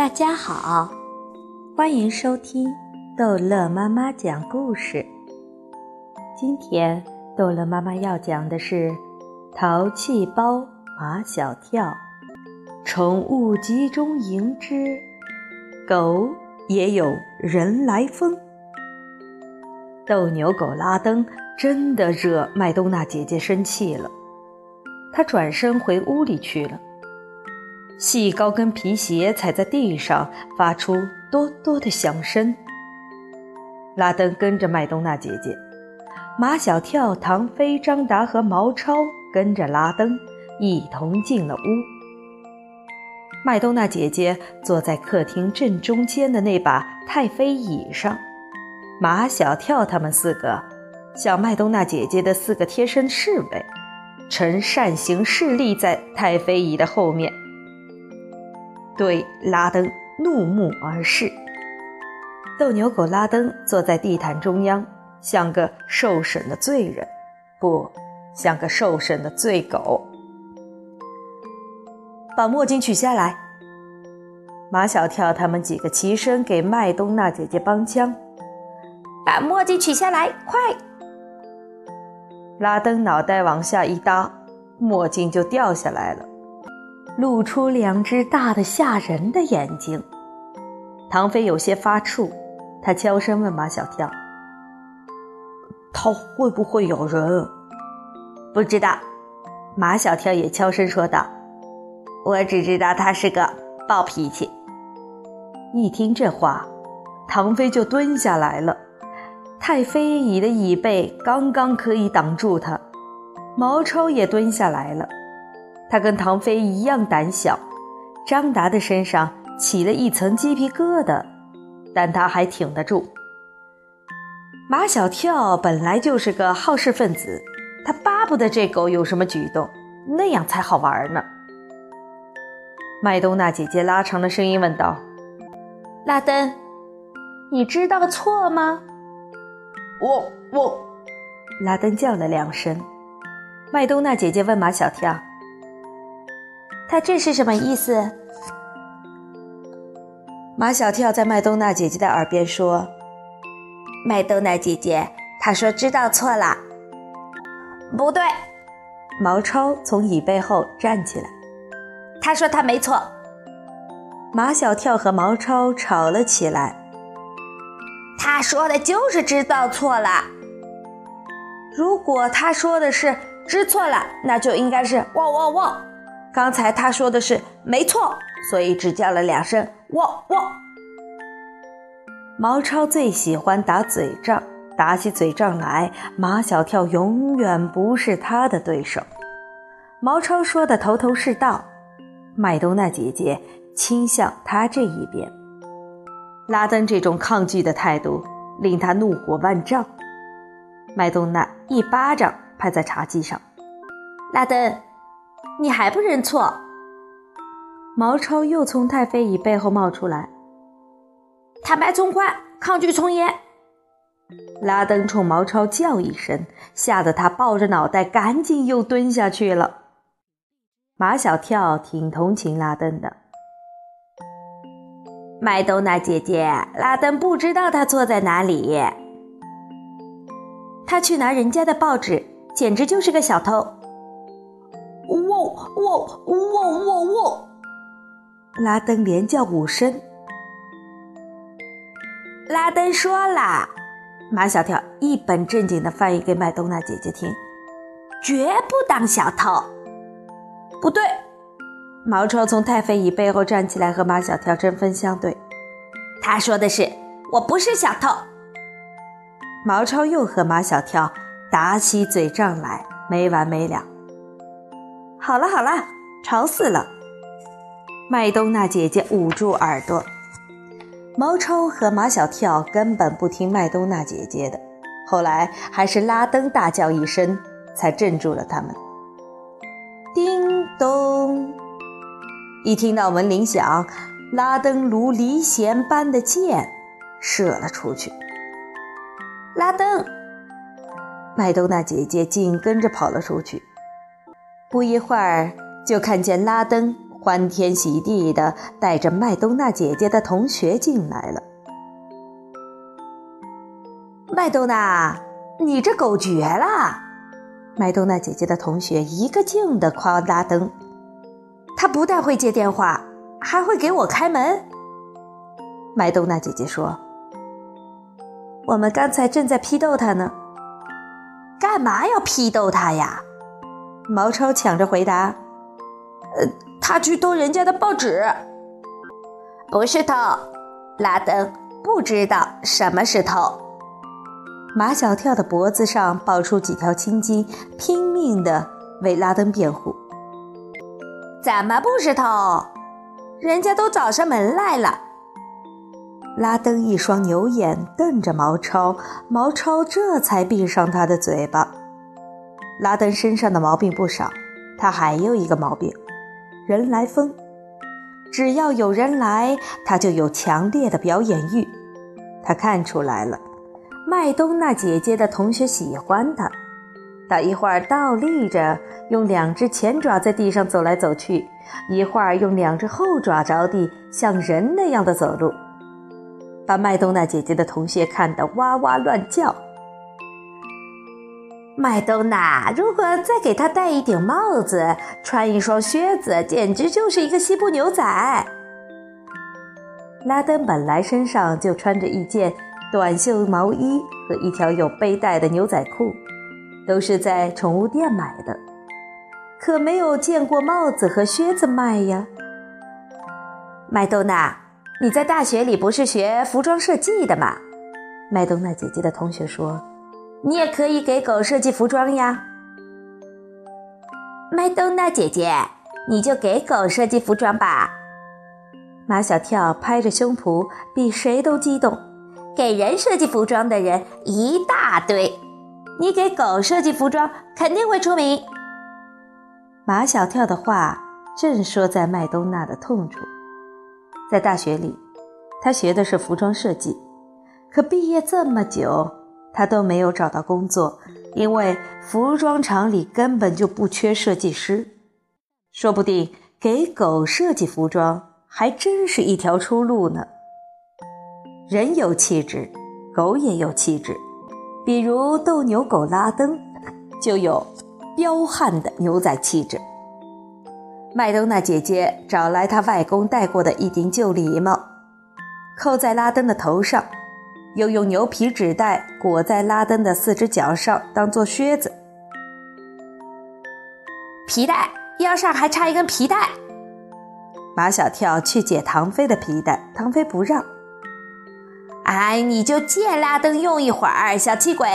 大家好，欢迎收听逗乐妈妈讲故事。今天逗乐妈妈要讲的是《淘气包马小跳》，宠物集中营之狗也有人来疯。斗牛狗拉登真的惹麦冬娜姐姐生气了，她转身回屋里去了。细高跟皮鞋踩在地上，发出哆哆的响声。拉登跟着麦冬娜姐姐，马小跳、唐飞、张达和毛超跟着拉登一同进了屋。麦冬娜姐姐坐在客厅正中间的那把太妃椅上，马小跳他们四个，像麦冬娜姐姐的四个贴身侍卫，呈扇形侍立在太妃椅的后面。对拉登怒目而视。斗牛狗拉登坐在地毯中央，像个受审的罪人，不像个受审的罪狗。把墨镜取下来。马小跳他们几个齐声给麦冬娜姐姐帮腔：“把墨镜取下来，快！”拉登脑袋往下一搭，墨镜就掉下来了。露出两只大的吓人的眼睛，唐飞有些发怵，他悄声问马小跳：“他会不会咬人？”“不知道。”马小跳也悄声说道：“我只知道他是个暴脾气。”一听这话，唐飞就蹲下来了。太妃椅的椅背刚刚可以挡住他，毛超也蹲下来了。他跟唐飞一样胆小，张达的身上起了一层鸡皮疙瘩，但他还挺得住。马小跳本来就是个好事分子，他巴不得这狗有什么举动，那样才好玩呢。麦冬娜姐姐拉长了声音问道：“拉登，你知道错吗？”我我，拉登叫了两声。麦冬娜姐姐问马小跳。他这是什么意思？马小跳在麦冬娜姐姐的耳边说：“麦冬娜姐姐，他说知道错了。”不对，毛超从椅背后站起来，他说他没错。马小跳和毛超吵了起来。他说的就是知道错了。如果他说的是知错了，那就应该是汪汪汪。刚才他说的是没错，所以只叫了两声“喔喔”。毛超最喜欢打嘴仗，打起嘴仗来，马小跳永远不是他的对手。毛超说的头头是道，麦冬娜姐姐倾向他这一边。拉登这种抗拒的态度令他怒火万丈。麦冬娜一巴掌拍在茶几上，拉登。你还不认错？毛超又从太妃椅背后冒出来，坦白从宽，抗拒从严。拉登冲毛超叫一声，吓得他抱着脑袋，赶紧又蹲下去了。马小跳挺同情拉登的。麦兜娜姐姐，拉登不知道他错在哪里，他去拿人家的报纸，简直就是个小偷。喔喔喔喔喔！拉登连叫五声。拉登说了，马小跳一本正经的翻译给麦冬娜姐姐听：“绝不当小偷。”不对，毛超从太妃椅背后站起来和马小跳针锋相对。他说的是：“我不是小偷。”毛超又和马小跳打起嘴仗来，没完没了。好了好了，吵死了！麦冬娜姐姐捂住耳朵。毛超和马小跳根本不听麦冬娜姐姐的，后来还是拉登大叫一声，才镇住了他们。叮咚！一听到门铃响，拉登如离弦般的箭射了出去。拉登，麦冬娜姐姐紧跟着跑了出去。不一会儿，就看见拉登欢天喜地的带着麦冬娜姐姐的同学进来了。麦冬娜，你这狗绝了！麦冬娜姐姐的同学一个劲的夸拉登，他不但会接电话，还会给我开门。麦冬娜姐姐说：“我们刚才正在批斗他呢。”干嘛要批斗他呀？毛超抢着回答：“呃，他去偷人家的报纸，不是偷。拉登不知道什么是偷。”马小跳的脖子上爆出几条青筋，拼命的为拉登辩护：“怎么不是偷？人家都找上门来了。”拉登一双牛眼瞪着毛超，毛超这才闭上他的嘴巴。拉登身上的毛病不少，他还有一个毛病——人来疯。只要有人来，他就有强烈的表演欲。他看出来了，麦冬娜姐姐的同学喜欢他。他一会儿倒立着，用两只前爪在地上走来走去；一会儿用两只后爪着地，像人那样的走路。把麦冬娜姐姐的同学看得哇哇乱叫。麦冬娜，如果再给他戴一顶帽子，穿一双靴子，简直就是一个西部牛仔。拉登本来身上就穿着一件短袖毛衣和一条有背带的牛仔裤，都是在宠物店买的，可没有见过帽子和靴子卖呀。麦冬娜。你在大学里不是学服装设计的吗？麦冬娜姐姐的同学说：“你也可以给狗设计服装呀。”麦冬娜姐姐，你就给狗设计服装吧。马小跳拍着胸脯，比谁都激动。给人设计服装的人一大堆，你给狗设计服装肯定会出名。马小跳的话正说在麦冬娜的痛处。在大学里，他学的是服装设计，可毕业这么久，他都没有找到工作，因为服装厂里根本就不缺设计师。说不定给狗设计服装还真是一条出路呢。人有气质，狗也有气质，比如斗牛狗拉登，就有彪悍的牛仔气质。麦冬娜姐姐找来她外公戴过的一顶旧礼帽，扣在拉登的头上，又用牛皮纸袋裹在拉登的四只脚上，当做靴子。皮带腰上还差一根皮带。马小跳去解唐飞的皮带，唐飞不让。哎，你就借拉登用一会儿，小气鬼！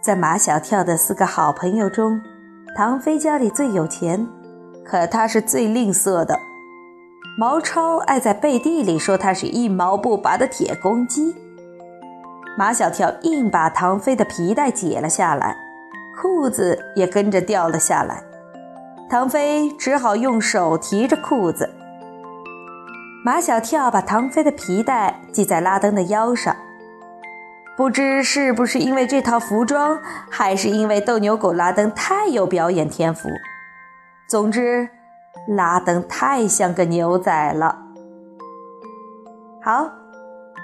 在马小跳的四个好朋友中，唐飞家里最有钱。可他是最吝啬的。毛超爱在背地里说他是一毛不拔的铁公鸡。马小跳硬把唐飞的皮带解了下来，裤子也跟着掉了下来。唐飞只好用手提着裤子。马小跳把唐飞的皮带系在拉登的腰上，不知是不是因为这套服装，还是因为斗牛狗拉登太有表演天赋。总之，拉登太像个牛仔了。好，